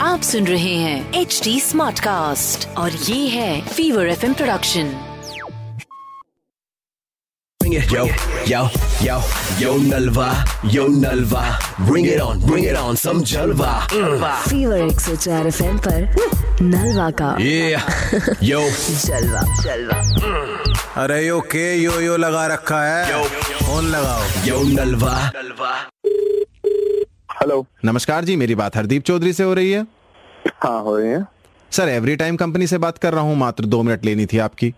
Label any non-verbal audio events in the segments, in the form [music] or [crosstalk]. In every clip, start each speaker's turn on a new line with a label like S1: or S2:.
S1: आप सुन रहे हैं एच डी स्मार्ट कास्ट और ये है fever
S2: FM production yo yo
S1: Nalwa का। यो [laughs] mm.
S3: अरे यो के यो यो लगा रखा है। फ़ोन लगाओ?
S2: यो नलवा
S4: हेलो
S3: नमस्कार जी मेरी बात हरदीप चौधरी से हो रही है।
S4: हाँ हो रही है।
S3: सर एवरी टाइम कंपनी से बात कर रहा हूँ मात्र दो मिनट लेनी थी आपकी।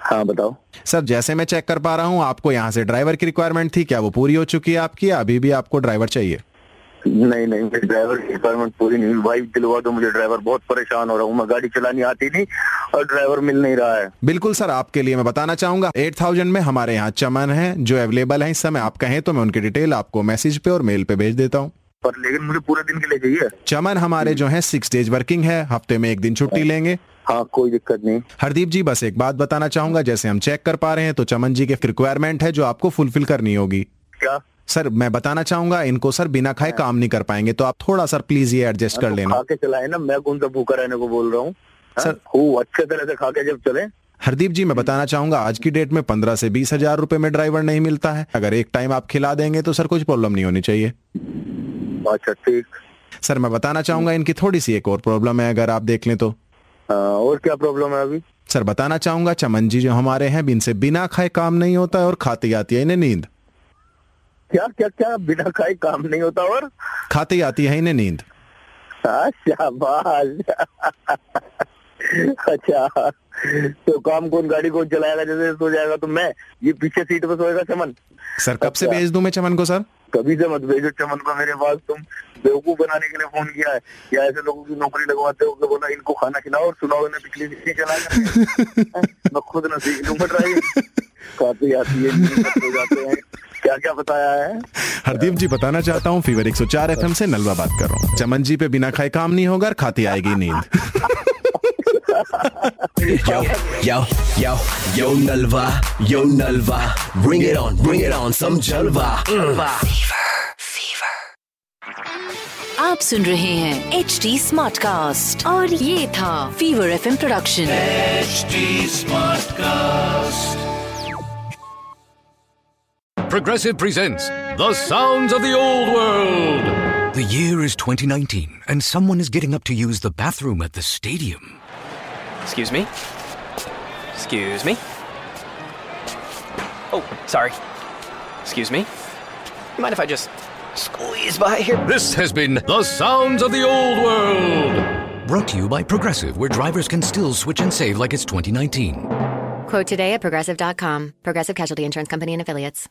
S4: हाँ बताओ।
S3: सर जैसे मैं चेक कर पा रहा हूँ आपको यहाँ से ड्राइवर की रिक्वायरमेंट थी क्या वो पूरी हो चुकी है आपकी? अभी भी आपको ड्राइवर चाहिए।
S4: नहीं नहीं मेरे ड्राइवर की रिक्वायरमेंट पूरी नहीं हुई। वाइफ दिलवा दो मुझे ड्राइवर बहुत परेशान हो रहा हूँ। मैं गाड़ी चलानी आती नहीं और ड्राइवर मिल नहीं रहा है।
S3: बिल्कुल सर आपके लिए मैं बताना चाहूँगा एट थाउज़ेंड में हमारे यहाँ चमन है जो अवेलेबल है इस समय आप कहें तो मैं उनकी डिटेल आपको मैसेज पे और मेल पे भेज देता हूँ।
S4: पर लेकिन मुझे पूरे दिन के लिए चाहिए।
S3: चमन हमारे जो है सिक्स डेज़ वर्किंग है हफ़्ते में एक दिन छुट्टी लेंगे।
S4: हाँ कोई दिक्कत नहीं।
S3: हरदीप जी बस एक बात बताना चाहूँगा जैसे हम चेक कर पा रहे हैं तो चमन जी की रिक्वायरमेंट है जो आपको फुलफिल करनी होगी।
S4: क्या?
S3: सर मैं बताना चाहूँगा इनको सर बिना खाए काम नहीं कर पाएँगे तो आप थोड़ा सर प्लीज़ ये एडजस्ट कर
S4: तो
S3: लेना।
S4: खा के चलाए ना मैं कौन सा भूखा रहने को बोल रहा हूँ? हाँ?
S3: सर-
S4: खूब अच्छे तरह से खा के जब चले।
S3: हरदीप जी मैं बताना चाहूँगा आज की डेट में पंद्रह से बीस हज़ार रूपए में ड्राइवर नहीं मिलता है। अगर एक टाइम आप खिला देंगे तो सर कुछ प्रॉब्लम नहीं होनी चाहिए।
S4: अच्छा ठीक।
S3: सर मैं बताना चाहूँगा इनकी थोड़ी सी एक और प्रॉब्लम है अगर आप देख लें तो।
S4: हाँ, और क्या प्रॉब्लम है अभी?
S3: सर बताना चाहूँगा चमन जी जो हमारे हैं इनसे बिना खाए काम नहीं होता है और खाती आती है इन्हें नींद।
S4: क्या क्या क्या? बिना खाए काम नहीं होता और?
S3: खाती आती है इन्हें नींद।
S4: अच्छा तो काम कौन गाड़ी कौन चलाएगा जैसे सो जाएगा तो मैं ये पीछे सीट पे सोएगा चमन?
S3: सर कब
S4: अच्छा। से।
S3: भेज दूँ मैं चमन को सर?
S4: कभी से मत भेजो चमन को मेरे पास तुम बेवकूफ़ बनाने के लिए फ़ोन किया है। या ऐसे लोगों की नौकरी लगवाते हो कि बोला इनको खाना खिलाओ और सुनाओ इन्हें पिछली सीट चला [laughs] मैं खुद ना सीख लूँगा ड्राइविंग खाती आती है जाते हैं। क्या क्या बताया है?
S3: हरदीप जी बताना चाहता हूँ फीवर 104 एफएम से नलवा बात कर रहा हूँ। चमन जी पे बिना खाए काम नहीं होगा और खाती आएगी नींद।
S2: Yo, yo, yo, yo Nalva, yo Nalva. Bring it on, bring it on, some Jalva.
S1: आप सुन रहे हैं एच डी स्मार्ट कास्ट और ये था fever F production
S5: HD Smartcast.
S6: Progressive presents The Sounds of the Old World.
S7: The year is 2019, and someone is getting up to use the bathroom at the stadium.
S8: Excuse me? Excuse me? Oh, sorry. Excuse me? You mind if I just squeeze by here?
S6: This has been The Sounds of the Old World.
S7: Brought to you by Progressive, where drivers can still switch and save like it's 2019.
S9: Quote today at progressive.com. Progressive Casualty Insurance Company and Affiliates.